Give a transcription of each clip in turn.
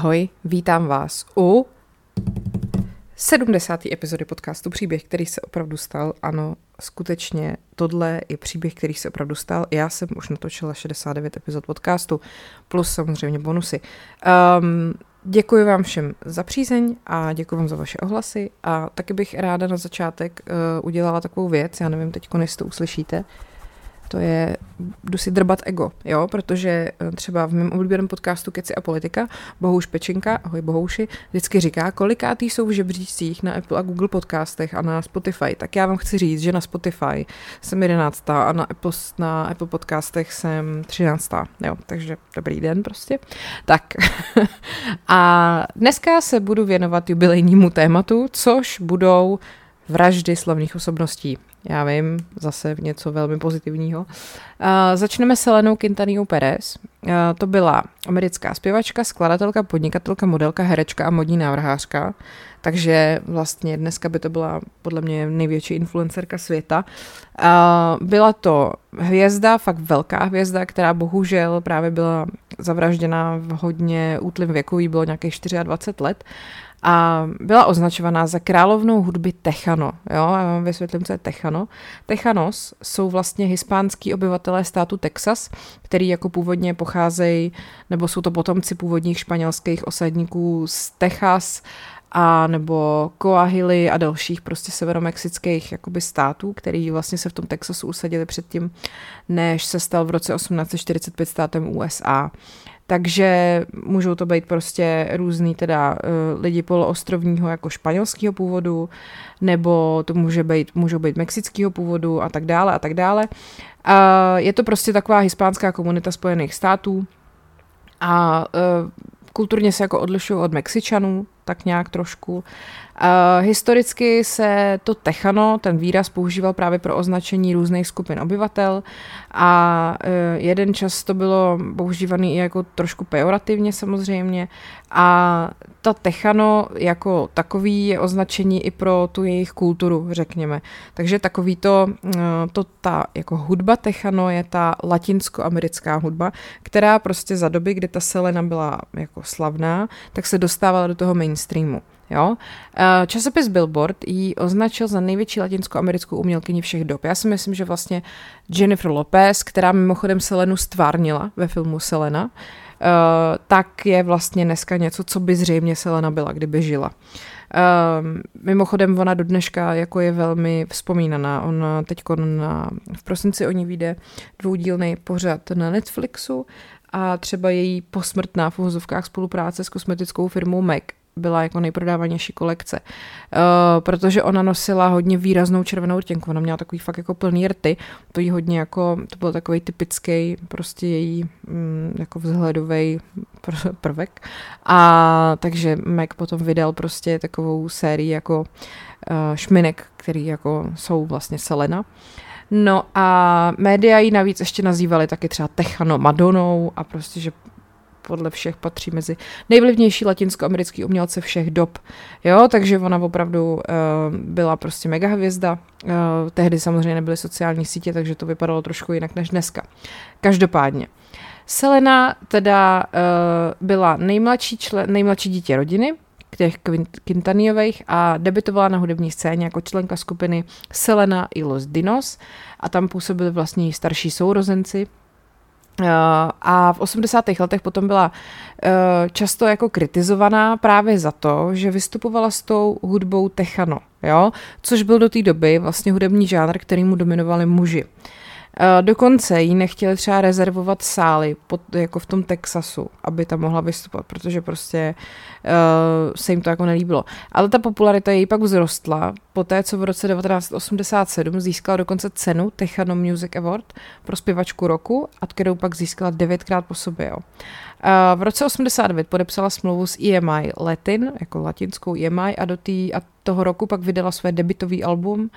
Ahoj, vítám vás u 70. epizody podcastu Příběh, který se opravdu stal. Ano, skutečně tohle je příběh, který se opravdu stal. Já jsem už natočila 69 epizod podcastu, plus samozřejmě bonusy. Um, Děkuji vám všem za přízeň a děkuji vám za vaše ohlasy a taky bych ráda na začátek uh, udělala takovou věc, já nevím teď, jestli to uslyšíte, to je, jdu si drbat ego, jo, protože eh, třeba v mém oblíbeném podcastu Keci a politika Bohouš Pečinka, ahoj Bohouši, vždycky říká, kolikátý jsou v žebříčcích na Apple a Google podcastech a na Spotify. Tak já vám chci říct, že na Spotify jsem jedenáctá a na Apple, na Apple podcastech jsem třináctá, jo, takže dobrý den prostě. Tak a dneska se budu věnovat jubilejnímu tématu, což budou vraždy slavných osobností. Já vím, zase něco velmi pozitivního. Uh, začneme s Helenou Quintaniou Perez. Uh, to byla americká zpěvačka, skladatelka, podnikatelka, modelka, herečka a modní návrhářka. Takže vlastně dneska by to byla podle mě největší influencerka světa. Uh, byla to hvězda, fakt velká hvězda, která bohužel právě byla zavražděna v hodně útlém věku, jí bylo nějakých 24 let a byla označovaná za královnou hudby Techano. Jo, já vám vysvětlím, co je Techano. Techanos jsou vlastně hispánský obyvatelé státu Texas, který jako původně pocházejí, nebo jsou to potomci původních španělských osadníků z Texas a nebo Coahuila a dalších prostě severomexických jakoby států, který vlastně se v tom Texasu usadili předtím, než se stal v roce 1845 státem USA. Takže můžou to být prostě různý teda uh, lidi poloostrovního jako španělského původu, nebo to může být, můžou být mexického původu a tak dále a tak dále. Uh, je to prostě taková hispánská komunita Spojených států a uh, kulturně se jako odlišují od Mexičanů, tak nějak trošku. Uh, historicky se to techano, ten výraz používal právě pro označení různých skupin obyvatel a uh, jeden čas to bylo používaný i jako trošku pejorativně samozřejmě a ta techano jako takový je označení i pro tu jejich kulturu, řekněme. Takže takový to, uh, to ta jako hudba techano je ta latinskoamerická hudba, která prostě za doby, kdy ta Selena byla jako slavná, tak se dostávala do toho mainstreamu. Jo? Eh, časopis Billboard ji označil za největší latinskoamerickou umělkyni všech dob. Já si myslím, že vlastně Jennifer Lopez, která mimochodem Selenu stvárnila ve filmu Selena, eh, tak je vlastně dneska něco, co by zřejmě Selena byla, kdyby žila. Um, mimochodem, ona do dneška jako je velmi vzpomínaná. Ona teď v prosinci o ní vyjde dvoudílný pořad na Netflixu a třeba její posmrtná v uvozovkách spolupráce s kosmetickou firmou MAC byla jako nejprodávanější kolekce, uh, protože ona nosila hodně výraznou červenou rtěnku, ona měla takový fakt jako plný rty, to jí hodně jako, to byl takový typický prostě její mm, jako vzhledový prvek a takže Mac potom vydal prostě takovou sérii jako uh, šminek, který jako jsou vlastně Selena. No a média ji navíc ještě nazývali taky třeba Techano Madonou a prostě, že podle všech patří mezi nejvlivnější latinskoamerický umělce všech dob. Jo, takže ona opravdu uh, byla prostě mega hvězda. Uh, tehdy samozřejmě nebyly sociální sítě, takže to vypadalo trošku jinak než dneska. Každopádně. Selena teda uh, byla nejmladší, člen, nejmladší dítě rodiny, těch Quintaniových a debitovala na hudební scéně jako členka skupiny Selena y Los Dinos a tam působili vlastně starší sourozenci, a v 80. letech potom byla eh, často jako kritizovaná právě za to, že vystupovala s tou hudbou techano, jo? což byl do té doby vlastně hudební žánr, který mu dominovali muži. Eh, dokonce jí nechtěli třeba rezervovat sály pod, jako v tom Texasu, aby tam mohla vystupovat, protože prostě uh, se jim to jako nelíbilo. Ale ta popularita její pak vzrostla po té, co v roce 1987 získala dokonce cenu Techano Music Award pro zpěvačku roku, a kterou pak získala devětkrát po sobě. Jo. Uh, v roce 89 podepsala smlouvu s EMI Latin, jako latinskou EMI, a do tý, a toho roku pak vydala své debitový album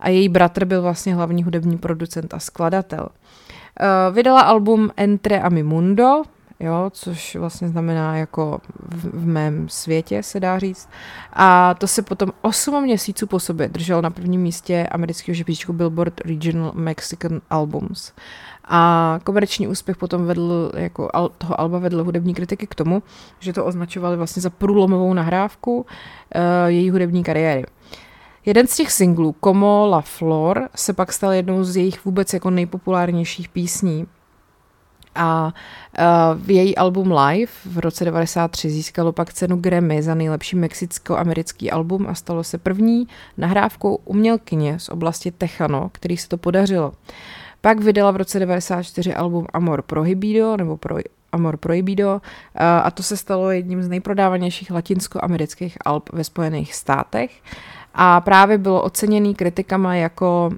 a její bratr byl vlastně hlavní hudební producent a skladatel. Uh, vydala album Entre a mi Mundo, jo, což vlastně znamená jako v, v mém světě, se dá říct. A to se potom 8 měsíců po sobě drželo na prvním místě amerického žebříčku Billboard Regional Mexican Albums. A komerční úspěch potom vedl, jako al, toho Alba vedl hudební kritiky k tomu, že to označovali vlastně za průlomovou nahrávku uh, její hudební kariéry. Jeden z těch singlů, Como La Flor, se pak stal jednou z jejich vůbec jako nejpopulárnějších písní. A uh, její album Live v roce 93 získalo pak cenu Grammy za nejlepší mexicko-americký album a stalo se první nahrávkou umělkyně z oblasti Techano, který se to podařilo. Pak vydala v roce 94 album Amor Prohibido, nebo pro, Amor Prohibido, a to se stalo jedním z nejprodávanějších latinskoamerických alb ve Spojených státech. A právě bylo oceněný kritikama jako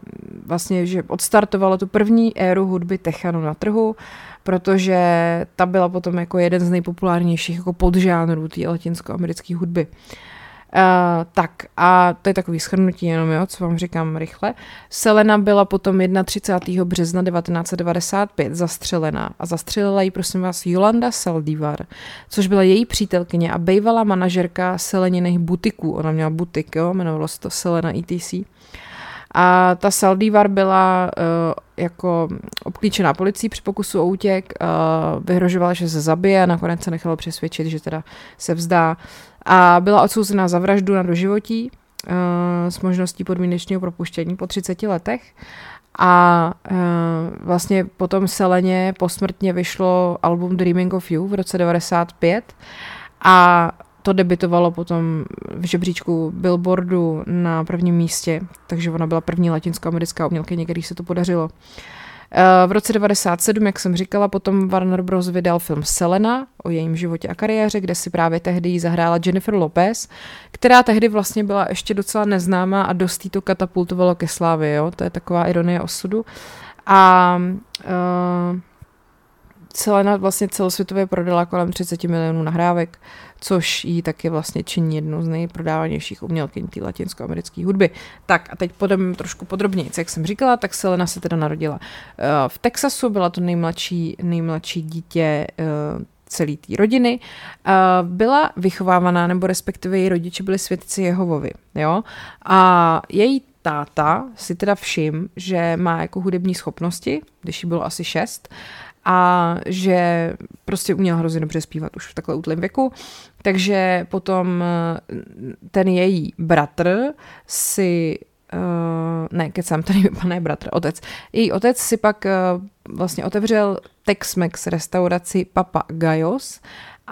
vlastně, že odstartovalo tu první éru hudby techano na trhu, protože ta byla potom jako jeden z nejpopulárnějších jako podžánrů té latinskoamerické hudby. Uh, Uh, tak a to je takový schrnutí jenom, jo, co vám říkám rychle. Selena byla potom 31. března 1995 zastřelená a zastřelila ji, prosím vás, Jolanda Saldivar, což byla její přítelkyně a bývalá manažerka Seleniných butiků. Ona měla butik, jo, jmenovalo se to Selena ETC. A ta Saldivar byla uh, jako obklíčená policií při pokusu o útěk, uh, vyhrožovala, že se zabije a nakonec se nechala přesvědčit, že teda se vzdá. A byla odsouzená za vraždu na doživotí uh, s možností podmínečního propuštění po 30 letech. A uh, vlastně potom Seleně posmrtně vyšlo album Dreaming of You v roce 95 a to debitovalo potom v žebříčku Billboardu na prvním místě, takže ona byla první latinskoamerická umělkyně, který se to podařilo. Eh, v roce 97, jak jsem říkala, potom Warner Bros. vydal film Selena o jejím životě a kariéře, kde si právě tehdy zahrála Jennifer Lopez, která tehdy vlastně byla ještě docela neznámá a dost to katapultovalo ke slávě, jo? to je taková ironie osudu. A uh, Selena vlastně celosvětově prodala kolem 30 milionů nahrávek, což jí taky vlastně činí jednu z nejprodávanějších umělkyň té latinskoamerické hudby. Tak a teď podem trošku podrobněji. Jak jsem říkala, tak Selena se teda narodila eh, v Texasu, byla to nejmladší, nejmladší dítě eh, celé té rodiny. Eh, byla vychovávaná, nebo respektive její rodiče byli svědci Jehovovi. Jo? A její táta si teda všim, že má jako hudební schopnosti, když jí bylo asi šest, a že prostě uměl hrozně dobře zpívat už v takhle útlém věku. Takže potom eh, ten její bratr si Uh, ne, kecám, tady pane bratr, otec. Její otec si pak uh, vlastně otevřel Tex-Mex restauraci Papa Gajos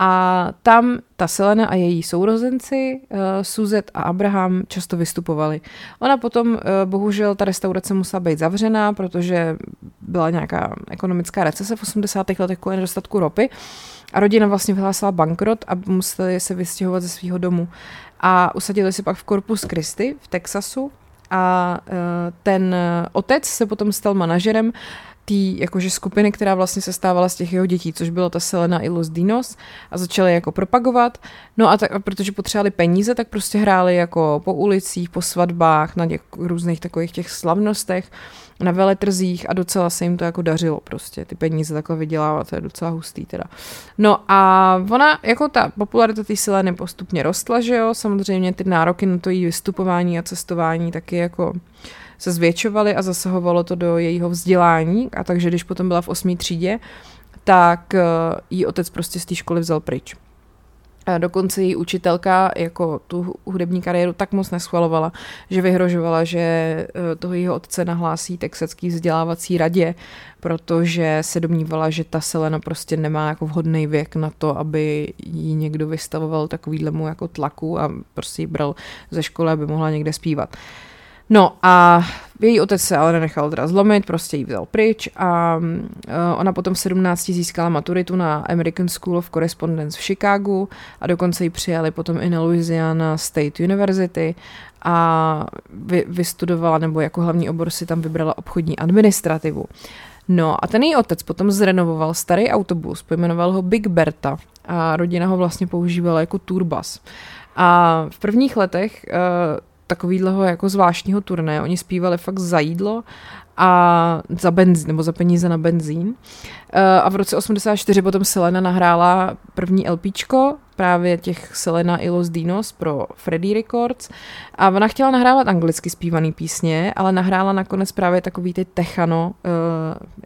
a tam ta Selena a její sourozenci, uh, Suzet a Abraham, často vystupovali. Ona potom, uh, bohužel, ta restaurace musela být zavřená, protože byla nějaká ekonomická recese v 80. letech kvůli nedostatku ropy. A rodina vlastně vyhlásila bankrot a museli se vystěhovat ze svého domu. A usadili se pak v Corpus Christi v Texasu. A uh, ten otec se potom stal manažerem té jakože skupiny, která vlastně se stávala z těch jeho dětí, což bylo ta Selena i Los Dinos a začali jako propagovat. No a, tak, a protože potřebovali peníze, tak prostě hráli jako po ulicích, po svatbách, na těch různých takových těch slavnostech, na veletrzích a docela se jim to jako dařilo prostě, ty peníze takhle vydělávat, to je docela hustý teda. No a ona, jako ta popularita té Seleny postupně rostla, že jo, samozřejmě ty nároky na to její vystupování a cestování taky jako se zvětšovaly a zasahovalo to do jejího vzdělání a takže když potom byla v osmý třídě, tak eh, jí otec prostě z té školy vzal pryč. A dokonce její učitelka jako tu hudební kariéru tak moc neschvalovala, že vyhrožovala, že eh, toho jeho otce nahlásí texacký vzdělávací radě, protože se domnívala, že ta Selena prostě nemá jako vhodný věk na to, aby jí někdo vystavoval takovýhlemu jako tlaku a prostě ji bral ze školy, aby mohla někde zpívat. Uh, No a její otec se ale nenechal teda zlomit, prostě ji vzal pryč a uh, ona potom v 17 získala maturitu na American School of Correspondence v Chicagu a dokonce ji přijali potom i na Louisiana State University a vy, vystudovala, nebo jako hlavní obor si tam vybrala obchodní administrativu. No a ten její otec potom zrenovoval starý autobus, pojmenoval ho Big Berta a rodina ho vlastně používala jako turbas. A v prvních letech uh, takovýhleho jako zvláštního turné. Oni zpívali fakt za jídlo a za benzín, nebo za peníze na benzín. Eh, a v roce 84 potom Selena nahrála první LPčko, právě těch Selena i Los Dinos pro Freddy Records a ona chtěla nahrávat anglicky zpívaný písně, ale nahrála nakonec právě takový ty techano, eh,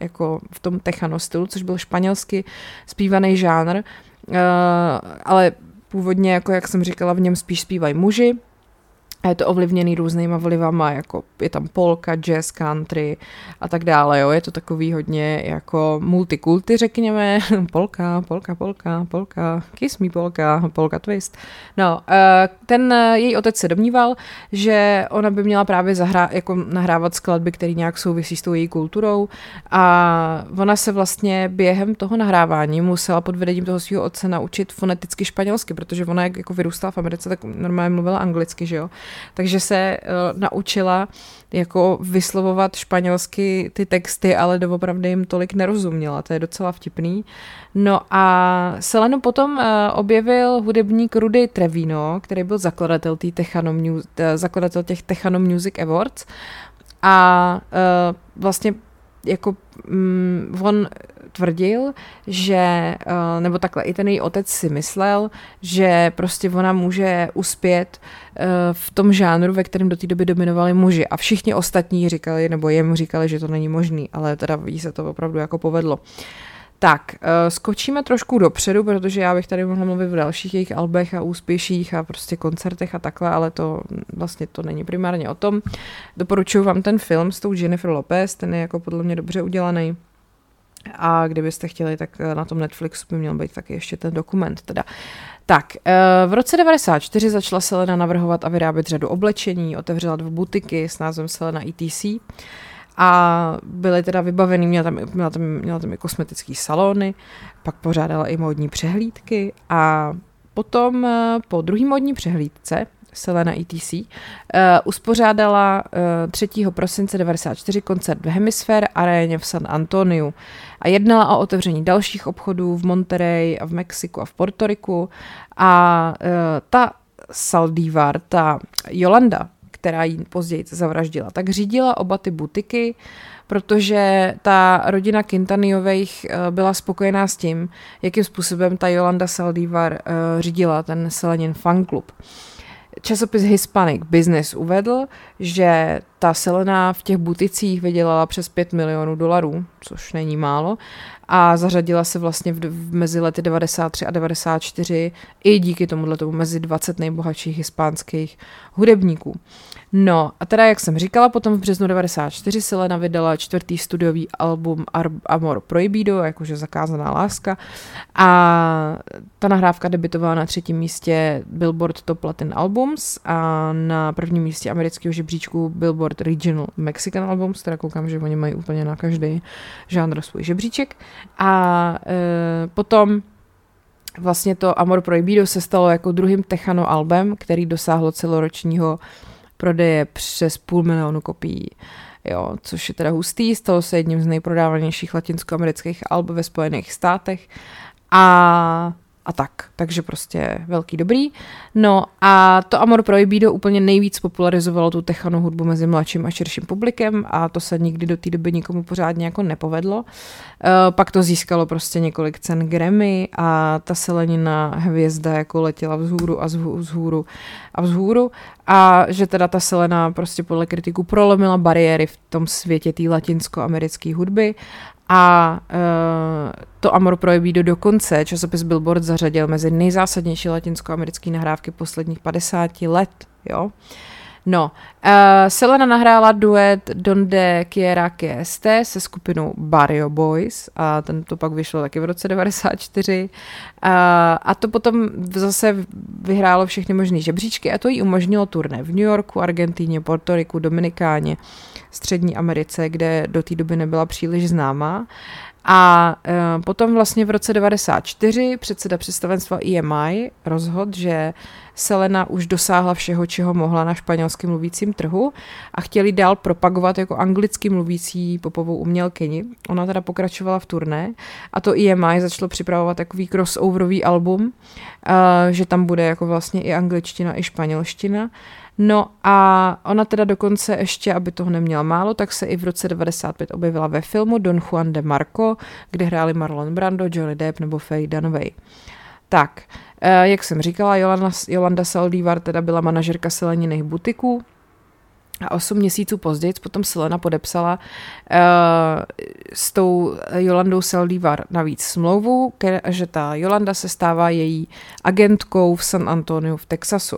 jako v tom techano stylu, což byl španělsky zpívaný žánr, eh, ale původně, jako jak jsem říkala, v něm spíš zpívají muži, a je to ovlivněný různýma vlivama, jako je tam polka, jazz, country a tak dále, jo. Je to takový hodně jako multikulty, řekněme. polka, polka, polka, polka, kiss me polka, polka twist. No, eh, ten její otec se domníval, že ona by měla právě zahrá, jako nahrávat skladby, které nějak souvisí s tou její kulturou a ona se vlastně během toho nahrávání musela pod vedením toho svého otce naučit foneticky španělsky, protože ona jak jako vyrůstala v Americe, tak normálně mluvila anglicky, že jo takže se uh, naučila jako vyslovovat španělsky ty texty, ale doopravdy jim tolik nerozuměla, to je docela vtipný. No a Selenu potom uh, objevil hudebník Rudy Trevino, který byl zakladatel, tý Techano, eh, zakladatel těch Techano Music Awards a uh, vlastně jako mm, on tvrdil, že, eh, nebo takhle i ten její otec si myslel, že prostě ona může uspět eh, v tom žánru, ve kterém do té doby dominovali muži a všichni ostatní říkali, nebo jemu říkali, že to není možný, ale teda ví se to opravdu jako povedlo. Tak, uh, skočíme trošku dopředu, protože já bych tady mohla mluvit v dalších jejich albech a úspěších a prostě koncertech a takhle, ale to vlastně to není primárně o tom. Doporučuji vám ten film s tou Jennifer Lopez, ten je jako podle mě dobře udělaný. A kdybyste chtěli, tak eh, na tom Netflixu by měl být taky ještě ten dokument teda. Tak, eh, v roce 94 začala Selena navrhovat a vyrábět řadu oblečení, otevřela dvou butiky s názvem Selena ETC a byly teda vybavený, měla tam, měla tam, měla tam i kosmetický salony, pak pořádala i módní přehlídky a potom eh, po druhý módní přehlídce Selena ETC, uh, uspořádala uh, 3. prosince 94 koncert v Hemisphere aréně v San Antoniu a jednala o otevření dalších obchodů v Monterey a v Mexiku a v Portoriku a uh, ta Saldivar, ta Jolanda, která ji později zavraždila, tak řídila oba ty butiky, protože ta rodina Quintaniových byla spokojená s tím, jakým způsobem ta Jolanda Saldivar řídila ten Selenin fanklub. club. Časopis Hispanic Business uvedl, že ta Selena v těch buticích vydělala přes 5 milionů dolarů, což není málo, a zařadila se vlastně v, v mezi lety 93 a 94 i díky tomuhle tomu mezi 20 nejbohatších hispánských hudebníků. No a teda, jak jsem říkala, potom v březnu 94 Selena vydala čtvrtý studiový album Ar- Amor Prohibido, jakože zakázaná láska a ta nahrávka debitovala na třetím místě Billboard Top Latin Albums a na prvním místě amerického žebříčku Billboard Regional Mexican Albums, teda koukám, že oni mají úplně na každý žánr svůj žebříček a e, potom vlastně to Amor Prohibido se stalo jako druhým Techano albem, který dosáhlo celoročního prodeje přes půl milionu kopií. Jo, což je teda hustý, stalo se jedním z nejprodávanějších latinskoamerických alb ve Spojených státech a a tak. Takže prostě velký dobrý. No a to Amor Prohibido úplně nejvíc popularizovalo tu techano hudbu mezi mladším a širším publikem a to se nikdy do té doby nikomu pořádně jako nepovedlo. Uh, pak to získalo prostě několik cen Grammy a ta Selenina hvězda jako letěla vzhůru a vzhůru a vzhůru a že teda ta Selena prostě podle kritiků prolomila bariéry v tom světě té latinsko-americké hudby a uh, to Amor Prohibido dokonce časopis Billboard zařadil mezi nejzásadnější latinskoamerické nahrávky posledních 50 let, jo. No, uh, Selena nahrála duet Donde Quiera que se skupinou Barrio Boys a ten to pak vyšlo taky v roce 94 uh, a to potom zase vyhrálo všechny možné žebříčky a to jí umožnilo turné v New Yorku, Argentíně, Portoriku, Dominikáně, Střední Americe, kde do té doby nebyla příliš známá. A e, potom vlastně v roce 94 předseda představenstva EMI rozhodl, že Selena už dosáhla všeho, čeho mohla na španělském mluvícím trhu a chtěli dál propagovat jako anglicky mluvící popovou umělkyni. Ona teda pokračovala v turné a to EMI začalo připravovat takový crossoverový album, e, že tam bude jako vlastně i angličtina, i španělština No a ona teda dokonce ještě, aby toho neměla málo, tak se i v roce 95 objevila ve filmu Don Juan de Marco, kde hráli Marlon Brando, Johnny Depp nebo Faye Dunaway. Tak, eh, jak jsem říkala, Jolanda, Jolanda Saldívar teda byla manažerka Seleniných butiků, a osm měsíců později potom Selena podepsala uh, s tou Jolandou Saldívar navíc smlouvu, že ta Jolanda se stává její agentkou v San Antonio v Texasu.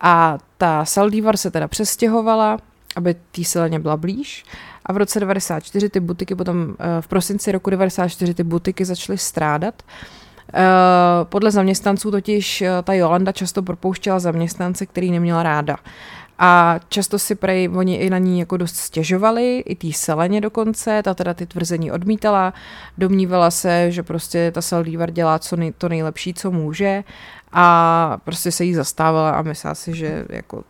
A ta Saldívar se teda přestěhovala, aby té Seleně byla blíž. A v roce 94 ty butiky potom, uh, v prosinci roku 94 ty butiky začaly strádat. Uh, podle zaměstnanců totiž ta Jolanda často propouštěla zaměstnance, který neměla ráda. A často si prej oni i na ní jako dost stěžovali, i tý Seleně dokonce, ta teda ty tvrzení odmítala, domnívala se, že prostě ta Saldívar dělá co nej, to nejlepší, co může a prostě se jí zastávala a myslela si, že jako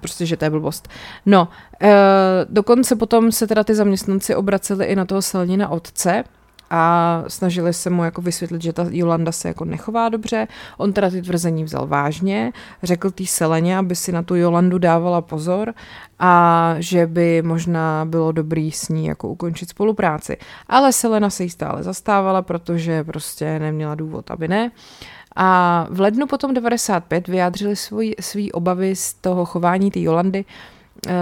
prostě, že to je blbost. No, e, dokonce potom se teda ty zaměstnanci obraceli i na toho Selenina otce, a snažili se mu jako vysvětlit, že ta Jolanda se jako nechová dobře. On teda ty tvrzení vzal vážně, řekl té Seleně, aby si na tu Jolandu dávala pozor a že by možná bylo dobrý s ní jako ukončit spolupráci. Ale Selena se jí stále zastávala, protože prostě neměla důvod, aby ne. A v lednu potom 95 vyjádřili svůj, svý obavy z toho chování té Jolandy uh,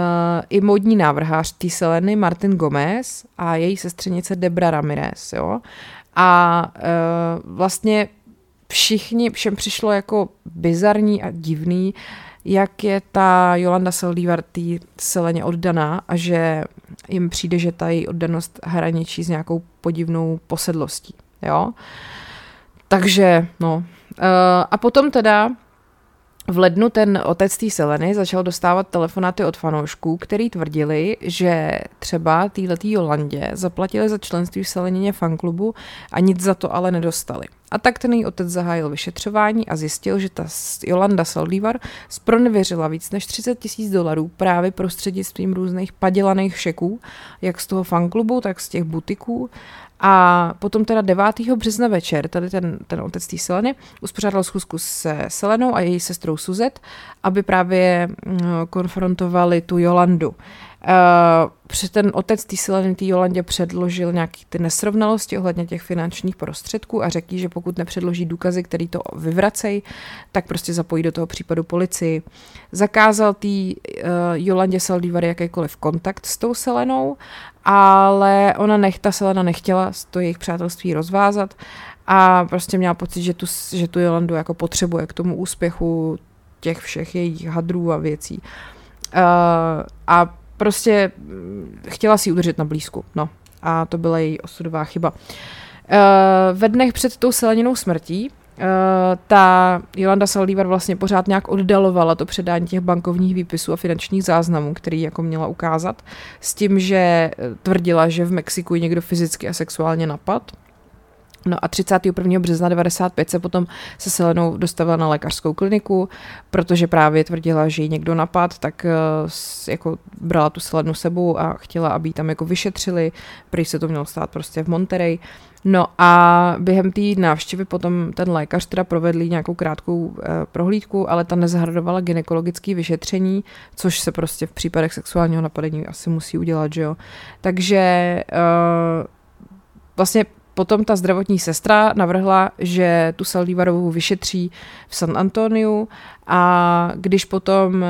i modní návrhář té Seleny Martin Gomez a její sestřenice Debra Ramirez, jo. A uh, vlastně všichni, všem přišlo jako bizarní a divný, jak je ta Jolanda Saldívar té Seleně oddaná a že jim přijde, že ta její oddanost hraničí s nějakou podivnou posedlostí, jo. Takže, no. Uh, a potom teda v lednu ten otec té Seleny začal dostávat telefonáty od fanoušků, který tvrdili, že třeba týhletý Jolandě zaplatili za členství v Selenině fanklubu a nic za to ale nedostali. A tak ten její otec zahájil vyšetřování a zjistil, že ta Jolanda Saldívar spronevěřila víc než 30 tisíc dolarů právě prostřednictvím různých padělaných šeků, jak z toho fanklubu, tak z těch butiků a potom teda 9. března večer, tady ten, ten otec té Seleny, uspořádal schůzku se Selenou a její sestrou Suzet, aby právě mm, konfrontovali tu Jolandu. Uh, ten otec té Seleny, té Jolandě předložil nějaké ty nesrovnalosti ohledně těch finančních prostředků a řekl, že pokud nepředloží důkazy, které to vyvracejí, tak prostě zapojí do toho případu policii. Zakázal té uh, Jolandě Saldívar jakýkoliv kontakt s tou Selenou ale ona nech, ta Selena nechtěla to jejich přátelství rozvázat a prostě měla pocit, že tu, že tu Jolandu jako potřebuje k tomu úspěchu těch všech jejich hadrů a věcí. Uh, a prostě mm, chtěla si udržet na blízku, no. A to byla její osudová chyba. Uh, ve dnech před tou Seleninou smrtí Uh, ta Jolanda Saldívar vlastně pořád nějak oddalovala to předání těch bankovních výpisů a finančních záznamů, který jako měla ukázat, s tím, že eh, tvrdila, že v Mexiku někdo fyzicky a sexuálně napad. No a 31. března 95 se potom se Selenou dostavila na lékařskou kliniku, protože právě tvrdila, že ji někdo napad, tak uh, jako brala tu Selenu sebou a chtěla, aby ji tam jako vyšetřili, prý se to mělo stát prostě v Monterey. No a během té návštěvy potom ten lékař teda provedl nějakou krátkou e, prohlídku, ale ta nezahrnovala gynekologické vyšetření, což se prostě v případech sexuálního napadení asi musí udělat, že jo. Takže e, vlastně Potom ta zdravotní sestra navrhla, že tu Saldívarovou vyšetří v San Antoniu a když potom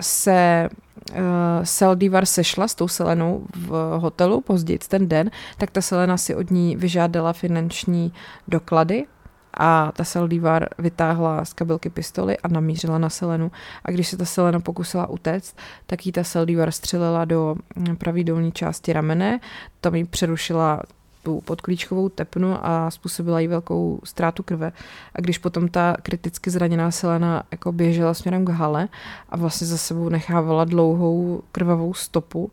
se uh, Saldívar sešla s tou Selenou v hotelu později ten den, tak ta Selena si od ní vyžádala finanční doklady a ta Saldívar vytáhla z kabelky pistoli a namířila na Selenu. A když se ta Selena pokusila utéct, tak jí ta Saldívar střelila do pravý dolní části ramene, tam jí přerušila tu podklíčkovou tepnu a způsobila jí velkou ztrátu krve. A když potom ta kriticky zraněná Selena jako běžela směrem k hale a vlastně za sebou nechávala dlouhou krvavou stopu,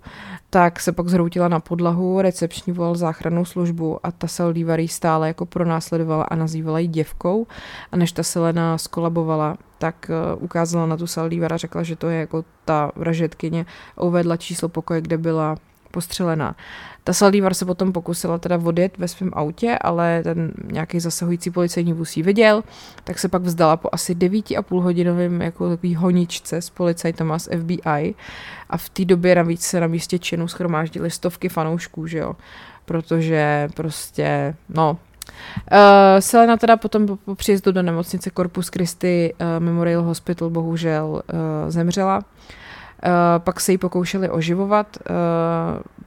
tak se pak zhroutila na podlahu, recepční volal záchrannou službu a ta Saldívar stále jako pronásledovala a nazývala ji děvkou. A než ta Selena skolabovala, tak uh, ukázala na tu Saldívar a řekla, že to je jako ta vražetkyně uvedla číslo pokoje, kde byla postřelená. Ta Saldívar se potom pokusila teda odjet ve svém autě, ale ten nějaký zasahující policejní vůz viděl, tak se pak vzdala po asi 9,5 hodinovém jako takový honičce s policajtama z FBI a v té době navíc se na místě činu schromáždili stovky fanoušků, že jo, protože prostě, no, Uh, Selena teda potom po, po příjezdu do nemocnice Corpus Christi uh, Memorial Hospital bohužel uh, zemřela. Uh, pak se jí pokoušeli oživovat, uh,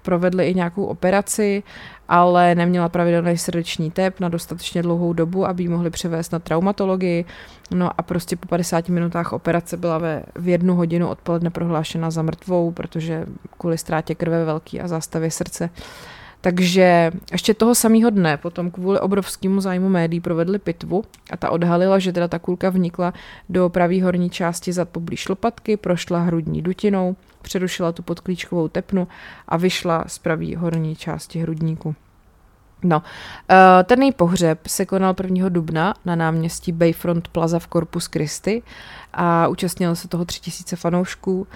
provedli i nějakou operaci, ale neměla pravidelný srdeční tep na dostatečně dlouhou dobu, aby ji mohli převést na traumatologii. No a prostě po 50 minutách operace byla ve, v jednu hodinu odpoledne prohlášena za mrtvou, protože kvůli ztrátě krve velký a zástavě srdce uh, takže ještě toho samého dne potom kvůli obrovskému zájmu médií provedli pitvu a ta odhalila, že teda ta kulka vnikla do pravý horní části zad poblíž lopatky, prošla hrudní dutinou, přerušila tu podklíčkovou tepnu a vyšla z pravý horní části hrudníku. No, eh, ten její pohřeb se konal 1. dubna na náměstí Bayfront Plaza v Corpus Christi a účastnilo se toho 3000 fanoušků.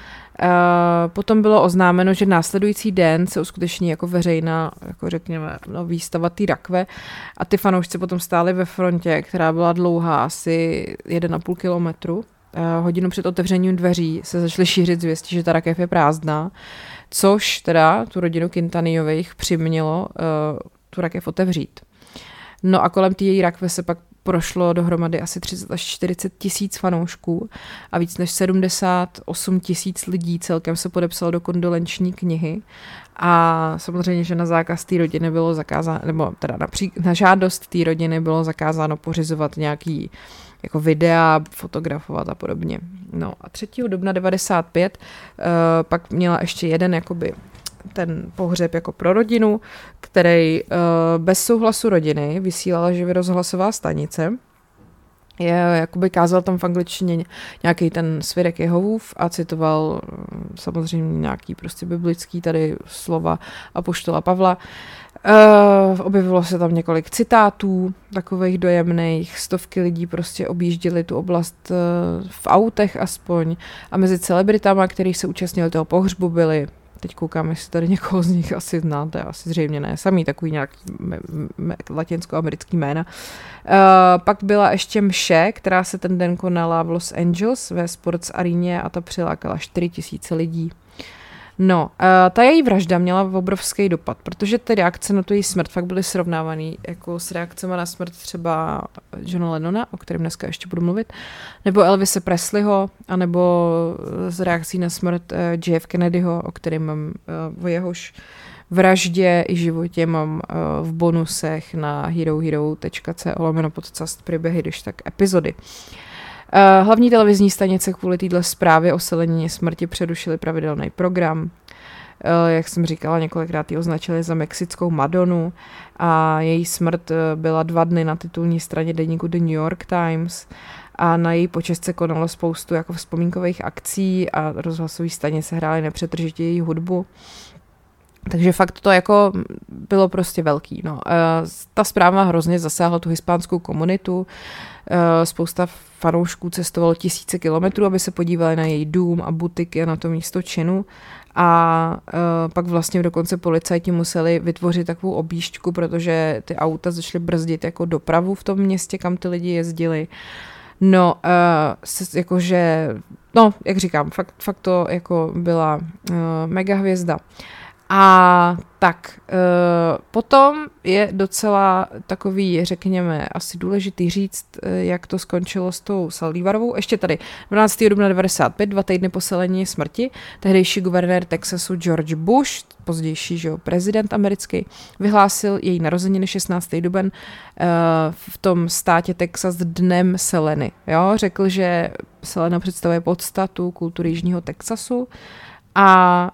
Eh, potom bylo oznámeno, že následující den se uskuteční jako veřejná, jako řekněme, no, výstava té rakve a ty fanoušci potom stáli ve frontě, která byla dlouhá asi 1,5 kilometru. Eh, hodinu před otevřením dveří se začaly šířit zvěsti, že ta rakev je prázdná, což teda tu rodinu Quintaniových přimělo tu rakev otevřít. No a kolem té její rakve se pak prošlo dohromady asi 30 až 40 tisíc fanoušků a víc než 78 tisíc lidí celkem se podepsalo do kondolenční knihy a samozřejmě, že na zákaz té rodiny bylo zakázáno, nebo teda na, pří, na žádost té rodiny bylo zakázáno pořizovat nějaký jako videa, fotografovat a podobně. No a 3. dubna 95 uh, pak měla ještě jeden jakoby ten pohřeb jako pro rodinu, který uh, bez souhlasu rodiny vysílala živě rozhlasová stanice. Je, jakoby kázal tam v angličtině nějaký ten svědek Jehovův a citoval mm, samozřejmě nějaký prostě biblický tady slova a poštola Pavla. Uh, objevilo se tam několik citátů, takových dojemných, stovky lidí prostě objížděli tu oblast uh, v autech aspoň a mezi celebritama, který se účastnili toho pohřbu, byli Teď koukám, jestli tady někoho z nich asi znáte, asi zřejmě ne, samý takový nějaký latinsko-americký jména. Uh, pak byla ještě mše, která se ten den konala v Los Angeles ve Sports Areně a ta přilákala 4 tisíce lidí. No, uh, ta její vražda měla obrovský dopad, protože ty reakce na tu její smrt fakt byly srovnávané jako s reakcemi na smrt třeba Johna Lennona, o kterém dneska ještě budu mluvit, nebo Elvise Presleyho, anebo s reakcí na smrt uh, JF Kennedyho, o kterém mám uh, o jehož vraždě i životě mám uh, v bonusech na herohero.co lomeno podcast příběhy, když tak epizody. Uh, hlavní televizní stanice kvůli této zprávě o selenině smrti přerušili pravidelný program. Uh, jak jsem říkala, několikrát ji označili za mexickou Madonu a její smrt eh, byla dva dny na titulní straně deníku The New York Times a na její počest se konalo spoustu jako vzpomínkových akcí a rozhlasové stanice hrály nepřetržitě její hudbu. Takže fakt to jako bylo prostě velký. No. Ta zpráva hrozně zasáhla tu hispánskou komunitu. Spousta fanoušků cestovalo tisíce kilometrů, aby se podívali na její dům a butiky a na to místo činu. A uh, pak vlastně dokonce policajti museli vytvořit takovou objížďku, protože ty auta začaly brzdit jako dopravu v tom městě, kam ty lidi jezdili. No, uh, jakože, no, jak říkám, fakt, fakt to jako byla mega hvězda. A tak, e, potom je docela takový, řekněme, asi důležitý říct, e, jak to skončilo s tou Saldívarovou. Ještě tady 12. dubna 95, dva týdny po selení smrti, tehdejší guvernér Texasu George Bush, pozdější že jo, prezident americký, vyhlásil její narozeniny 16. duben e, v tom státě Texas dnem Seleny. Jo? Řekl, že Selena představuje podstatu kultury Jižního Texasu a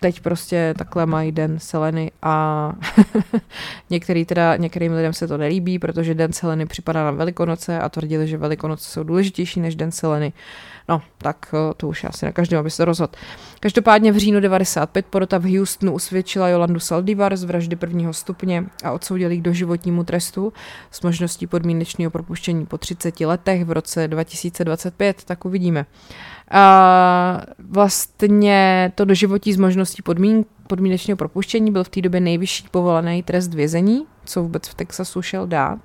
teď prostě takhle mají den Seleny a některý teda, některým lidem se to nelíbí, protože den Seleny připadá na Velikonoce a tvrdili, že Velikonoce jsou důležitější než den Seleny. No, tak eh, to už asi na každém, aby se rozhodl. Každopádně v říjnu 95 porota v Houstonu usvědčila Jolandu Saldivar z vraždy prvního stupně a odsoudili k doživotnímu trestu s možností podmínečného propuštění po 30 letech v roce 2025, tak uvidíme. A vlastně to doživotí s možností možností podmín, podmínečného propuštění byl v té době nejvyšší povolený trest vězení, co vůbec v Texasu šel dát.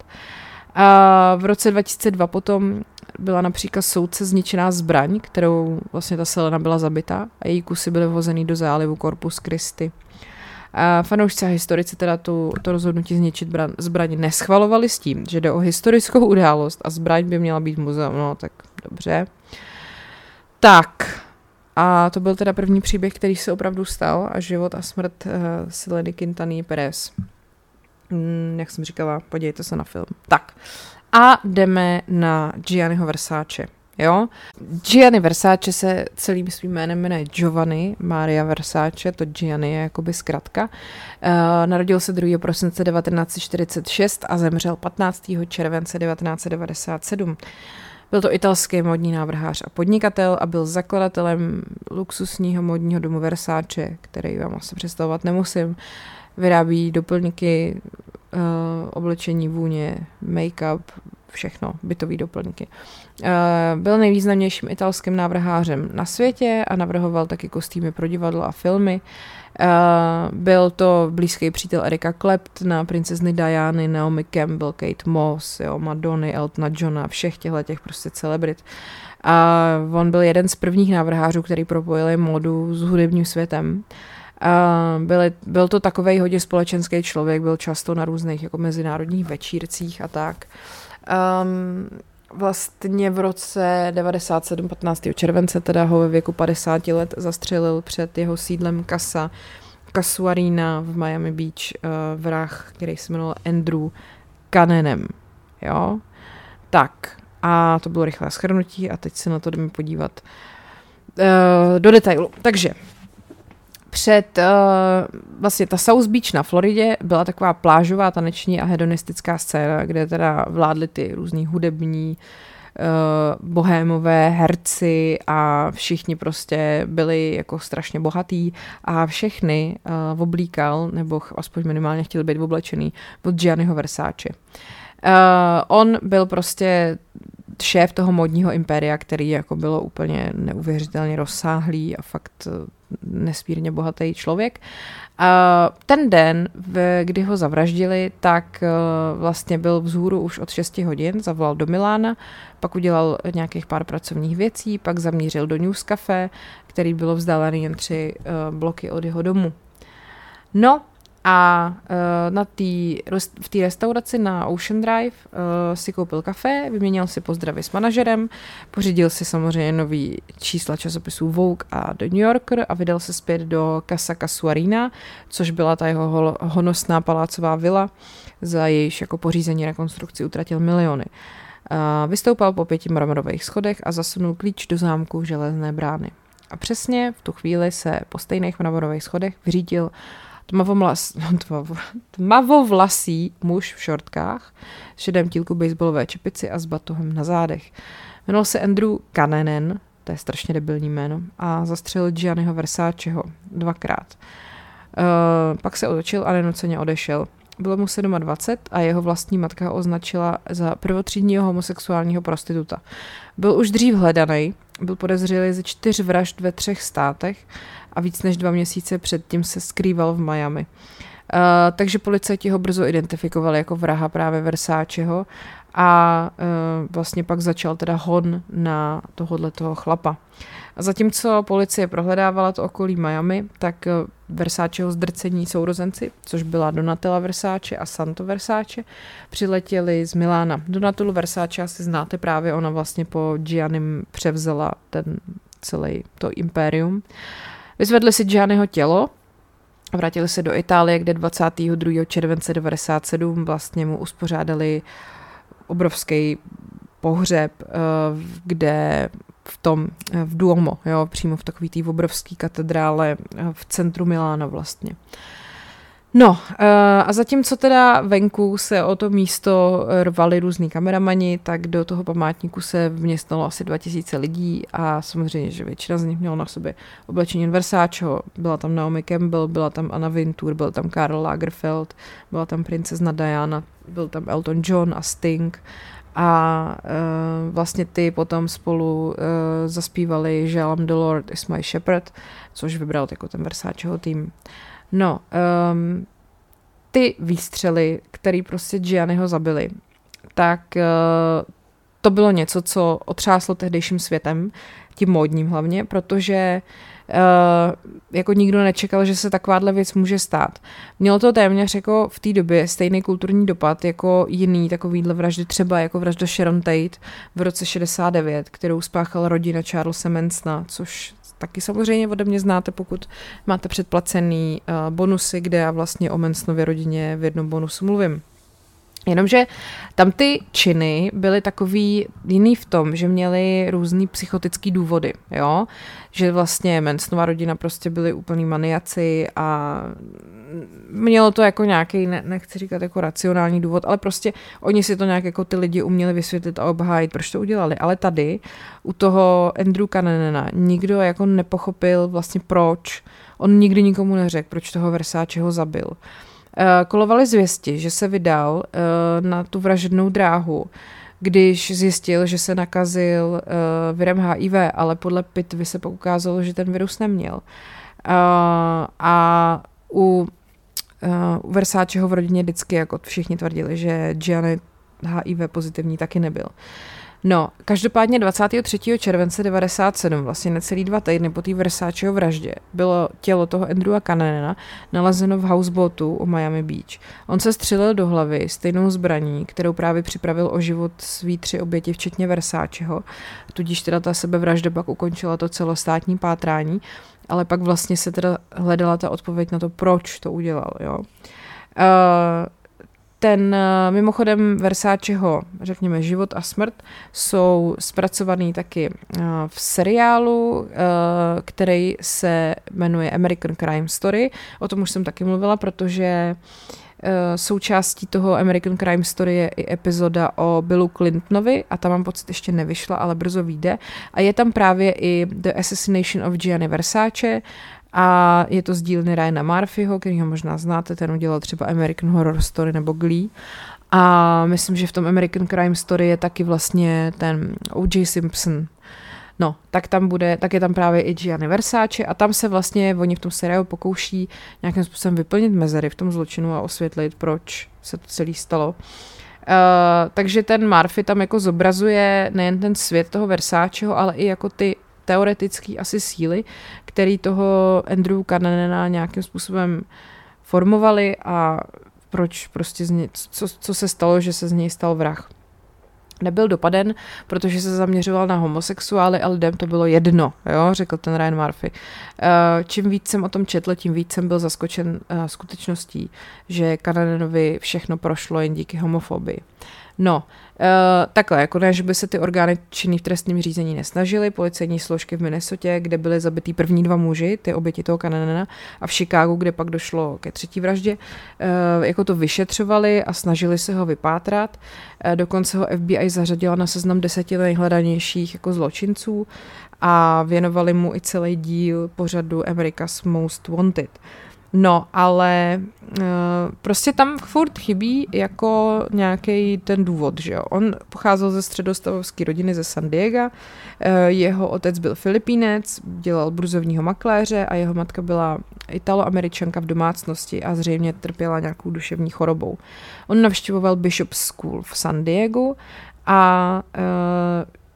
A v roce 2002 potom byla například soudce zničená zbraň, kterou vlastně ta Selena byla zabita a její kusy byly vhozený do zálivu Corpus Christi. A fanoušci a historici teda tu, to rozhodnutí zničit zbraň neschvalovali s tím, že jde o historickou událost a zbraň by měla být muzeum. No tak dobře. Tak, a to byl teda první příběh, který se opravdu stal a život a smrt uh, Seleny Quintany Perez. Mm, jak jsem říkala, podívejte se na film. Tak, a jdeme na Gianniho Versace. Jo? Gianni Versace se celým svým jménem jmenuje Giovanni Maria Versace, to Gianni je jakoby zkratka. Uh, narodil se 2. prosince 1946 a zemřel 15. července 1997. Byl to italský modní návrhář a podnikatel a byl zakladatelem luxusního modního domu Versace, který vám asi představovat nemusím. Vyrábí doplňky, uh, oblečení, vůně, make-up, všechno, bytový doplňky. Uh, byl nejvýznamnějším italským návrhářem na světě a navrhoval taky kostýmy pro divadlo a filmy. Uh, byl to blízký přítel Erika Claptona, princezny Diany, Naomi Campbell, Kate Moss, jo, Madony, Eltona Johna, všech těchto těch prostě celebrit. A on byl jeden z prvních návrhářů, který propojili modu s hudebním světem. Uh, byli, byl to takový hodně společenský člověk, byl často na různých jako mezinárodních večírcích a tak. Um, vlastně v roce 97, 15. července, teda ho ve věku 50 let zastřelil před jeho sídlem Casa Casuarina v Miami Beach uh, vrah, který se jmenoval Andrew Kanenem. Jo? Tak, a to bylo rychlé schrnutí a teď se na to jdeme podívat uh, do detailu. Takže před uh, vlastně ta South Beach na Floridě byla taková plážová taneční a hedonistická scéna, kde teda vládly ty různý hudební uh, bohémové herci a všichni prostě byli jako strašně bohatý a všechny uh, oblíkal, nebo aspoň minimálně chtěli být oblečený od Gianniho Versace. Uh, on byl prostě šéf toho modního impéria, který jako bylo úplně neuvěřitelně rozsáhlý a fakt nesmírně bohatý člověk. A ten den, kdy ho zavraždili, tak e, vlastně byl vzhůru už od 6 hodin, zavolal do Milána, pak udělal nějakých pár pracovních věcí, pak zamířil do News Cafe, který bylo vzdálený jen tři e, bloky od jeho domu. No a uh, na tý, v té restauraci na Ocean Drive uh, si koupil kafe, vyměnil si pozdravy s manažerem, pořídil si samozřejmě nový čísla časopisů Vogue a The New Yorker a vydal se zpět do Casa Casuarina, což byla ta jeho honosná palácová vila, za jejíž jako pořízení rekonstrukci utratil miliony. Uh, vystoupal po pěti mramorových schodech a zasunul klíč do zámku železné brány. A přesně v tu chvíli se po stejných mramorových schodech vyřídil tmavomlas, tmavovlasý muž v šortkách, šedém tílku baseballové čepici a s batohem na zádech. Jmenoval se Andrew Kanenen, to je strašně debilní jméno, a zastřelil Gianniho Versáčeho dvakrát. Uh, pak se otočil a nenuceně odešel. Bylo mu 27 a jeho vlastní matka ho označila za prvotřídního homosexuálního prostituta. Byl už dřív hledaný, byl podezřelý ze čtyř vražd ve třech státech a víc než dva měsíce předtím se skrýval v Miami. Uh, takže policajti ho brzo identifikovali jako vraha právě Versáčeho a uh, vlastně pak začal teda hon na tohohle toho chlapa. A zatímco policie prohledávala to okolí Miami, tak uh, Versáčeho zdrcení sourozenci, což byla Donatella Versáče a Santo Versáče, přiletěli z Milána. Donatelu Versáče asi znáte právě, ona vlastně po Giannim převzala ten celý to impérium. Vyzvedli si Gianniho tělo a vrátili se do Itálie, kde 22. července 1997 vlastně mu uspořádali obrovský pohřeb, eh, kde v tom, eh, v Duomo, jo, přímo v takový té obrovské katedrále eh, v centru Milána vlastně. No uh, a zatímco teda venku se o to místo rvali různí kameramani, tak do toho památníku se vměstnalo asi 2000 lidí a samozřejmě, že většina z nich měla na sobě oblečení Versaceho. Byla tam Naomi Campbell, byla tam Anna Wintour, byl tam Karl Lagerfeld, byla tam princezna Diana, byl tam Elton John a Sting a uh, vlastně ty potom spolu uh, zaspívali Želám the Lord is my shepherd, což vybral jako ten Versaceho tým. No, um, ty výstřely, který prostě Gianniho zabili, tak uh, to bylo něco, co otřáslo tehdejším světem, tím módním hlavně, protože uh, jako nikdo nečekal, že se takováhle věc může stát. Mělo to téměř jako v té době stejný kulturní dopad jako jiný takovýhle vraždy, třeba jako vražda Sharon Tate v roce 69, kterou spáchala rodina Charlesa Mansona, což taky samozřejmě ode mě znáte, pokud máte předplacený uh, bonusy, kde já vlastně o Mansonově rodině v jednom bonusu mluvím. Jenomže tam ty činy byly takový jiný v tom, že měly různý psychotický důvody, jo? Že vlastně Mansonova rodina prostě byli úplný maniaci a mělo to jako nějaký, ne, nechci říkat jako racionální důvod, ale prostě oni si to nějak jako ty lidi uměli vysvětlit a obhájit, proč to udělali. Ale tady u toho Andrew Cannonena nikdo jako nepochopil vlastně proč. On nikdy nikomu neřekl, proč toho Versáčeho zabil. Uh, Eh, kolovaly zvěsti, že se vydal eh, na tu vražednou dráhu, když zjistil, že se nakazil eh, virem HIV, ale podle pitvy se ukázalo, že ten virus neměl. A u, u Versáčeho v rodině vždycky, jako všichni tvrdili, že Gianni HIV pozitivní taky nebyl. No, každopádně 23. července 97, vlastně necelý dva týdny po té Versáčeho vraždě, bylo tělo toho Andrewa Cannona nalezeno v houseboatu u Miami Beach. On se střelil do hlavy stejnou zbraní, kterou právě připravil o život svý tři oběti, včetně Versáčeho. Tudíž teda ta sebevražda pak ukončila to celostátní pátrání, ale pak vlastně se teda hledala ta odpověď na to, proč to udělal, jo. Uh, ten eh, mimochodem Versáčeho, řekněme, život a smrt jsou zpracovaný taky eh, v seriálu, eh, který se jmenuje American Crime Story. O tom už jsem taky mluvila, protože součástí toho American Crime Story je i epizoda o Billu Clintonovi a tam mám pocit ještě nevyšla, ale brzo vyjde. A je tam právě i The Assassination of Gianni Versace a je to z dílny Ryana Murphyho, který ho možná znáte, ten udělal třeba American Horror Story nebo Glee. A myslím, že v tom American Crime Story je taky vlastně ten O.J. Simpson. No, tak tam bude, tak je tam právě i Gianni Versace a tam se vlastně oni v tom seriálu pokouší nějakým způsobem vyplnit mezery v tom zločinu a osvětlit, proč se to celé stalo. Uh, takže ten Murphy tam jako zobrazuje nejen ten svět toho Versáčeho, ale i jako ty teoretický asi síly, který toho Andrew Cannonena nějakým způsobem formovali a proč prostě z ně, co, co se stalo, že se z něj stal vrah. Nebyl dopaden, protože se zaměřoval na homosexuály a lidem to bylo jedno, jo, řekl ten Ryan Murphy. Eh, čím víc jsem o tom četl, tím víc jsem byl zaskočen eh, skutečností, že Kanadenovi všechno prošlo jen díky homofobii. No, Uh, takhle, jako ne, že by se ty orgány činný v trestním řízení nesnažily, policejní složky v Minnesotě, kde byly zabitý první dva muži, ty oběti toho Kananena, a v Chicagu, kde pak došlo ke třetí vraždě, uh, jako to vyšetřovali a snažili se ho vypátrat. Uh, dokonce ho FBI zařadila na seznam deseti nejhledanějších jako zločinců a věnovali mu i celý díl pořadu America's Most Wanted. Uh, No, ale uh, prostě tam furt chybí jako nějaký ten důvod, že jo. On pocházel ze středostavovské rodiny ze San Diego, uh, jeho otec byl Filipínec, dělal bruzovního makléře a jeho matka byla italoameričanka v domácnosti a zřejmě trpěla nějakou duševní chorobou. On navštěvoval Bishop School v San Diego a uh,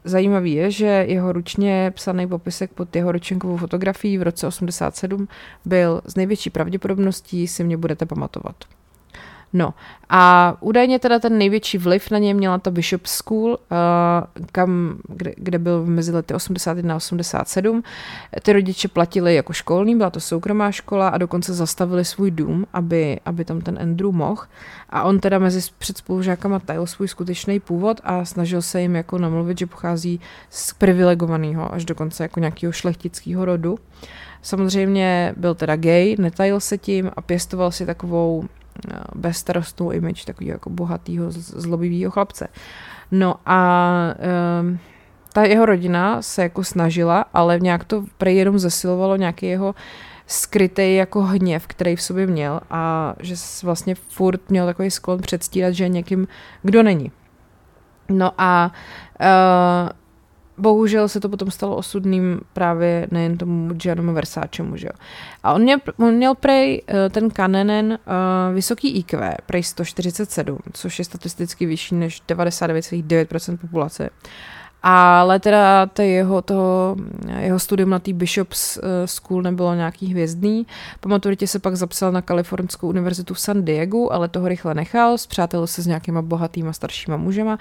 Zajímavý je, že jeho ručně psaný popisek pod jeho ročenkovou fotografií v roce 87 byl z největší pravděpodobností si mě budete pamatovat. No a údajně teda ten největší vliv na ně měla ta Bishop School, uh, kam, kde, kde byl mezi lety 81 a 87. Ty rodiče platili jako školní, byla to soukromá škola a dokonce zastavili svůj dům, aby, aby tam ten Andrew mohl. A on teda mezi před spolužákama tajil svůj skutečný původ a snažil se jim jako namluvit, že pochází z privilegovaného až dokonce jako nějakého šlechtického rodu. Samozřejmě byl teda gay, netajil se tím a pěstoval si takovou bezstarostnou image takového jako bohatého, zlobivého chlapce. No a um, ta jeho rodina se jako snažila, ale nějak to prej jenom zesilovalo nějaký jeho skrytý jako hněv, který v sobě měl a že vlastně furt měl takový sklon předstírat, že je někým, kdo není. No a uh, bohužel se to potom stalo osudným právě nejen tomu Giannomu Versáčemu, že jo. A on měl, on měl prej eh, ten Kanenen uh, vysoký IQ, prej 147, což je statisticky vyšší než 99,9% populace. Ale teda to jeho, toho, jeho studium na té Bishops eh, School nebylo nějaký hvězdný. Po maturitě se pak zapsal na Kalifornskou univerzitu v San Diego, ale toho rychle nechal, zpřátelil se s nějakýma bohatýma staršíma mužema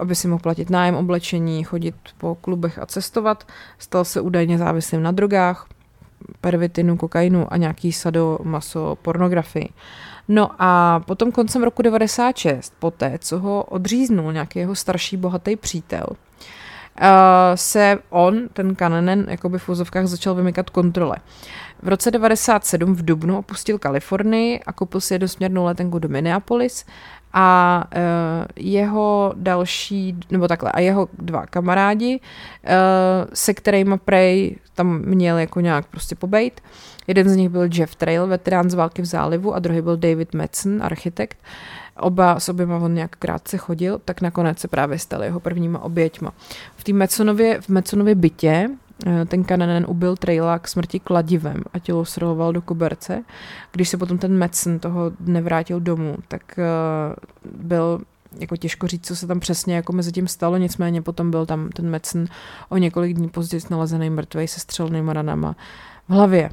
aby si mohl platit nájem, oblečení, chodit po klubech a cestovat. Stal se údajně závislým na drogách, pervitinu, kokainu a nějaký sado maso pornografii. No a potom koncem roku 96, poté, co ho odříznul nějaký jeho starší bohatý přítel, Uh, se on, ten Kananen, jakoby v úzovkách začal vymykat kontrole. V roce 97 v Dubnu opustil Kalifornii a koupil si jednosměrnou letenku do Minneapolis a uh, jeho další, nebo takhle, a jeho dva kamarádi, uh, se kterými Prey tam měl jako nějak prostě pobejt. Jeden z nich byl Jeff Trail, veterán z války v zálivu, a druhý byl David Metzen, architekt. Oba s oběma on nějak krátce chodil, tak nakonec se právě staly jeho prvníma oběťma. V v Metsonově bytě ten Kananen ubil Traila k smrti kladivem a tělo sroloval do koberce. Když se potom ten Metzen toho nevrátil domů, tak uh, byl jako těžko říct, co se tam přesně jako mezi tím stalo, nicméně potom byl tam ten Metzen o několik dní později nalezený mrtvej se střelnými ranama v hlavě.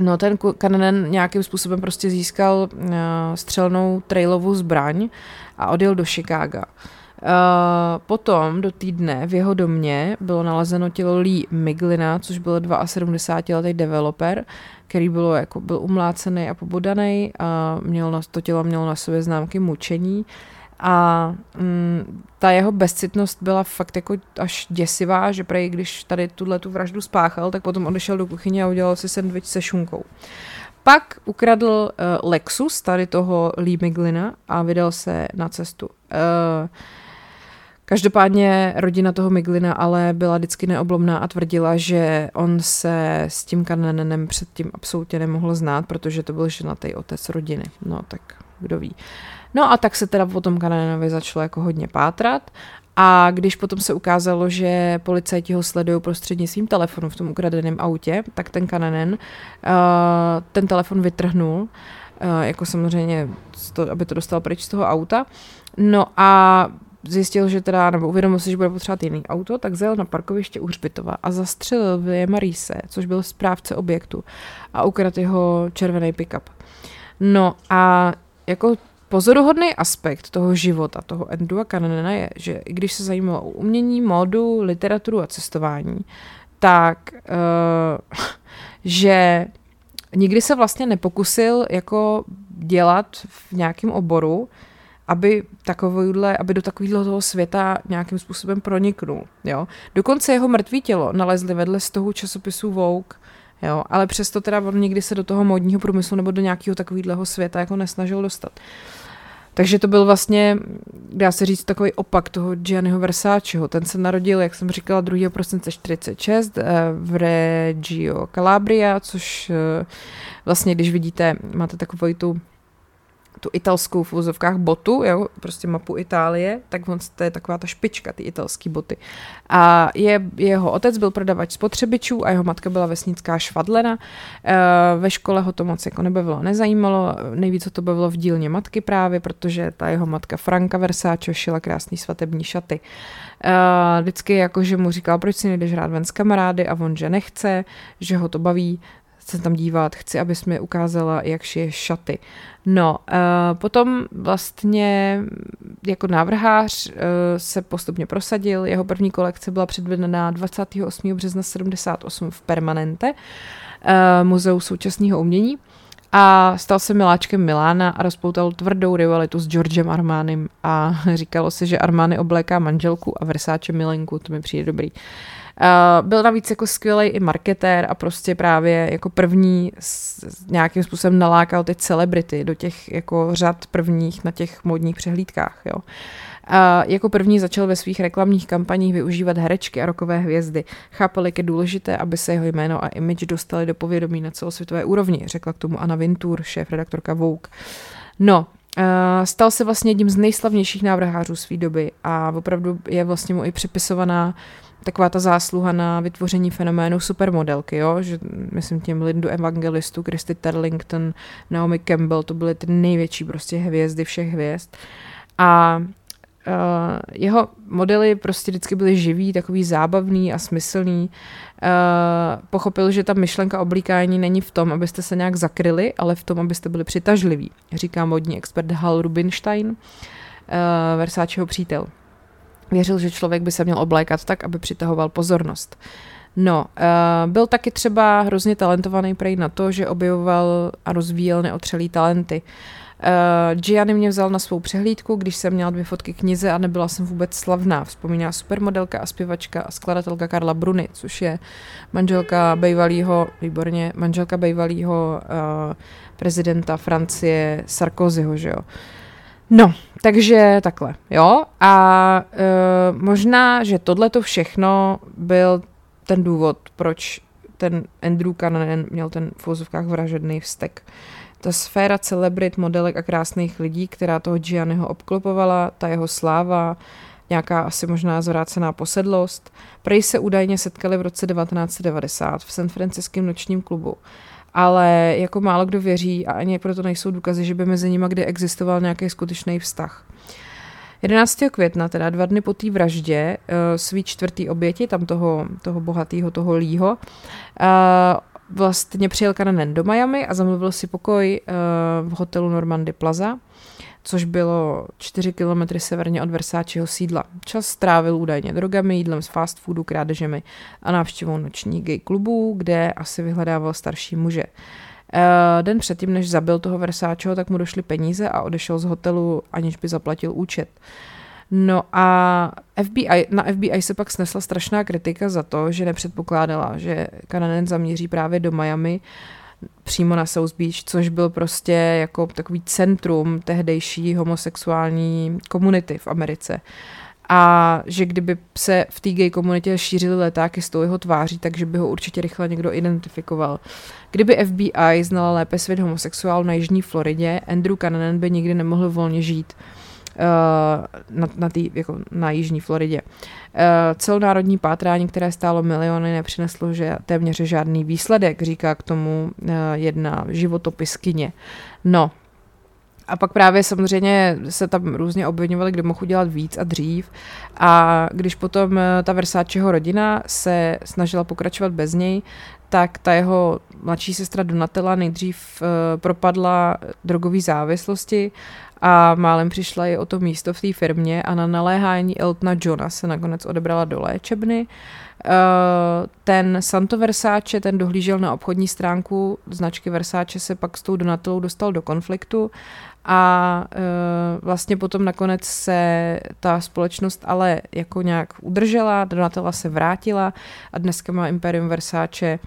No ten Kananen nějakým způsobem prostě získal uh, střelnou trailovou zbraň a odjel do Chicaga. Uh, potom do týdne v jeho domě bylo nalezeno tělo Lee Miglina, což byl 72-letý developer, který bylo, jako, byl umlácený a pobodaný a měl na, to tělo mělo na sobě známky mučení. A mm, ta jeho bezcitnost byla fakt jako až děsivá, že prej, když tady tuhle tu vraždu spáchal, tak potom odešel do kuchyně a udělal si sandwich se šunkou. Pak ukradl uh, Lexus tady toho Lee Miglina a vydal se na cestu. Uh, Každopádně rodina toho Miglina ale byla vždycky neoblomná a tvrdila, že on se s tím Kananenem předtím absolutně nemohl znát, protože to byl ženatý otec rodiny. No tak kdo ví. No a tak se teda potom Kananenovi začalo jako hodně pátrat a když potom se ukázalo, že policajti ho sledují prostřednictvím telefonu v tom ukradeném autě, tak ten Kananen uh, ten telefon vytrhnul, uh, jako samozřejmě, aby to dostal pryč z toho auta. No a zjistil, že teda, nebo uvědomil si, že bude potřebovat jiný auto, tak zajel na parkoviště u Hřbitova a zastřelil Williama Reese, což byl správce objektu a ukradl jeho červený pickup. No a jako pozoruhodný aspekt toho života, toho Andrewa Cannona je, že i když se zajímalo o umění, módu, literaturu a cestování, tak uh, že nikdy se vlastně nepokusil jako dělat v nějakém oboru, aby, takovýhle, aby do takového toho světa nějakým způsobem proniknul. Jo? Dokonce jeho mrtvý tělo nalezli vedle z toho časopisu Vogue, jo? ale přesto teda on nikdy se do toho modního průmyslu nebo do nějakého takového světa jako nesnažil dostat. Takže to byl vlastně, dá se říct, takový opak toho Gianniho Versaceho. Ten se narodil, jak jsem říkala, 2. prosince 46 eh, v Reggio Calabria, což eh, vlastně, když vidíte, máte takovou tu tu italskou v vozovkách botu, jo, prostě mapu Itálie, tak on, to je taková ta špička, ty italské boty. A je, jeho otec byl prodavač spotřebičů a jeho matka byla vesnická švadlena. E, ve škole ho to moc jako nebavilo, nezajímalo, nejvíce to bavilo v dílně matky právě, protože ta jeho matka Franka Versace šila krásný svatební šaty. E, vždycky jako, že mu říkal, proč si nejdeš hrát ven s kamarády a on, že nechce, že ho to baví, se tam dívat, chci, abys mi ukázala, jak šije šaty. No, uh, potom vlastně jako návrhář uh, se postupně prosadil, jeho první kolekce byla předvedena 28. března 78 v Permanente, uh, muzeu současného umění a stal se miláčkem Milána a rozpoutal tvrdou rivalitu s Georgem Armánem a říkalo se, že Armány obléká manželku a Versace milenku, to mi přijde dobrý. Uh, Uh, byl navíc jako skvělý i marketér a prostě právě jako první s, nějakým způsobem nalákal ty celebrity do těch jako řad prvních na těch modních přehlídkách, jo. A jako první začal ve svých reklamních kampaních využívat herečky a rokové hvězdy. Chápal, jak je důležité, aby se jeho jméno a image dostali do povědomí na celosvětové úrovni, řekla k tomu Anna Vintur, šéf redaktorka Vogue. No, stal se vlastně jedním z nejslavnějších návrhářů své doby a opravdu je vlastně mu i připisovaná taková ta zásluha na vytvoření fenoménu supermodelky, jo? že myslím tím Lindu Evangelistu, Christy Turlington, Naomi Campbell, to byly ty největší prostě hvězdy všech hvězd. A Uh, jeho modely prostě vždycky byly živý, takový zábavný a smyslný. Uh, pochopil, že ta myšlenka oblíkání není v tom, abyste se nějak zakryli, ale v tom, abyste byli přitažliví, říká modní expert Hal Rubinstein, uh, Versáčeho přítel. Věřil, že člověk by se měl oblékat tak, aby přitahoval pozornost. No, uh, byl taky třeba hrozně talentovaný prej na to, že objevoval a rozvíjel neotřelý talenty. Uh, Gianni mě vzal na svou přehlídku, když jsem měla dvě fotky knize a nebyla jsem vůbec slavná. Vzpomíná supermodelka a zpěvačka a skladatelka Karla Bruny, což je manželka bývalého, výborně, manželka bývalého uh, prezidenta Francie Sarkozyho, že jo. No, takže takhle, jo. A uh, možná, že tohle to všechno byl ten důvod, proč ten Andrew Cannon měl ten v vražedný vztek. Ta sféra celebrit, modelek a krásných lidí, která toho Gianniho obklopovala, ta jeho sláva, nějaká asi možná zvrácená posedlost. Prej se údajně setkali v roce 1990 v San Franciském nočním klubu ale jako málo kdo věří a ani proto nejsou důkazy, že by mezi nimi kdy existoval nějaký skutečný vztah. 11. května, teda dva dny po té vraždě, uh, svý čtvrtý oběti, tam toho, toho bohatého, toho lího, uh, vlastně přijel Kananen do Miami a zamluvil si pokoj uh, v hotelu Normandy Plaza což bylo 4 kilometry severně od Versáčeho sídla. Čas strávil údajně drogami, jídlem z fast foodu, krádežemi a návštěvou noční gay klubů, kde asi vyhledával starší muže. Eh, den předtím, než zabil toho Versáčeho, tak mu došly peníze a odešel z hotelu, aniž by zaplatil účet. No a FBI, na FBI se pak snesla strašná kritika za to, že nepředpokládala, že Kananen zamíří právě do Miami přímo na South Beach, což byl prostě jako takový centrum tehdejší homosexuální komunity v Americe. A že kdyby se v té gay komunitě šířily letáky s tou jeho tváří, takže by ho určitě rychle někdo identifikoval. Kdyby FBI znala lépe svět homosexuál na Jižní Floridě, Andrew Cannon by nikdy nemohl volně žít. Eh, na, na, tý, jako na jižní Floridě. Eh, celonárodní pátrání, které stálo miliony, nepřineslo že téměř žádný výsledek, říká k tomu eh, jedna životopiskyně. No, a pak právě samozřejmě se tam různě obvinovali, kdo mohl udělat víc a dřív. A když potom ta Versáčeho rodina se snažila pokračovat bez něj, tak ta jeho mladší sestra Donatella nejdřív propadla drogové závislosti a málem přišla i o to místo v té firmě a na naléhání Eltona Johna se nakonec odebrala do léčebny. Eh, ten Santo Versace, ten dohlížel na obchodní stránku značky Versace, se pak s tou Donatelou dostal do konfliktu a eh, vlastně potom nakonec se ta společnost ale jako nějak udržela, Donatella se vrátila a dneska má Imperium Versace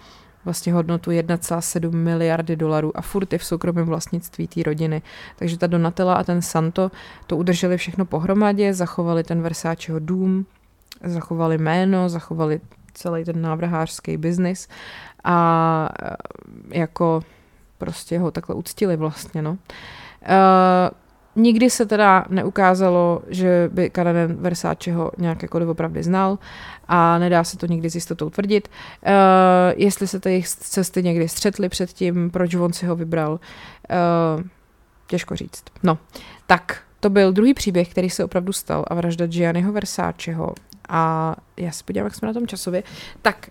vlastně hodnotu 1,7 miliardy dolarů a furt je v soukromém vlastnictví té rodiny. Takže ta Donatella a ten Santo to udrželi všechno pohromadě, zachovali ten Versáčeho dům, zachovali jméno, zachovali celý ten návrhářský biznis a eh, jako prostě ho takhle uctili vlastně, no. Uh, Nikdy se teda neukázalo, že by Kanaden Versáčeho nějak jako doopravdy znal a nedá se to nikdy s jistotou tvrdit. Uh, jestli se ty cesty někdy střetly předtím, proč on si ho vybral, uh, těžko říct. No, tak to byl druhý příběh, který se opravdu stal a vražda Gianniho Versáčeho a já se podívám, jak jsme na tom časově. Tak,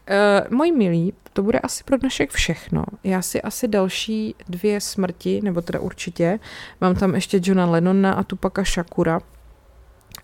uh, moji milí, to bude asi pro dnešek všechno. Já si asi další dvě smrti, nebo teda určitě, mám tam ještě Johna Lennona a Tupaka Shakura,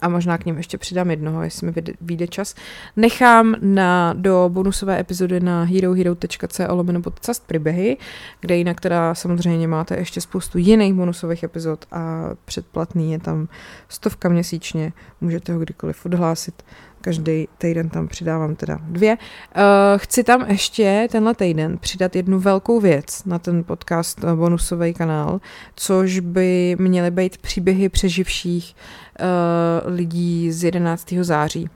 a možná k ním ještě přidám jednoho, jestli mi vyjde čas, nechám na, do bonusové epizody na herohero.co lomeno podcast příběhy, kde jinak teda samozřejmě máte ještě spoustu jiných bonusových epizod a předplatný je tam stovka měsíčně, můžete ho kdykoliv odhlásit každý týden tam přidávám teda dvě. Uh, chci tam ještě tenhle týden přidat jednu velkou věc na ten podcast uh, bonusový kanál, což by měly být příběhy přeživších uh, lidí z 11. září.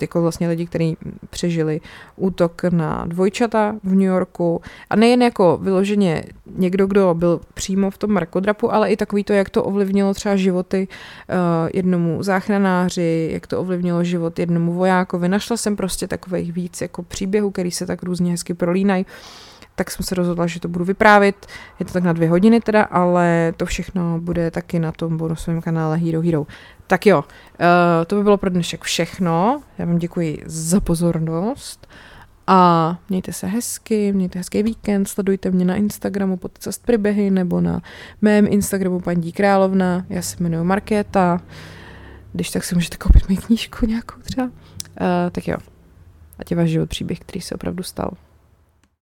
Jako vlastně lidi, kteří přežili útok na dvojčata v New Yorku a nejen jako vyloženě někdo, kdo byl přímo v tom mrakodrapu, ale i takový to, jak to ovlivnilo třeba životy uh, jednomu záchranáři, jak to ovlivnilo život jednomu vojákovi. Našla jsem prostě takových víc jako příběhů, který se tak různě hezky prolínají tak jsem se rozhodla, že to budu vyprávět. Je to tak na dvě hodiny teda, ale to všechno bude taky na tom bonusovém kanále Hero Hero. Tak jo, uh, to by bylo pro dnešek všechno. Já vám děkuji za pozornost a mějte se hezky, mějte hezký víkend, sledujte mě na Instagramu podcast Pribehy nebo na mém Instagramu paní Královna, já se jmenuji Markéta, když tak si můžete koupit moji knížku nějakou třeba. Uh, tak jo, ať je váš život příběh, který se opravdu stal.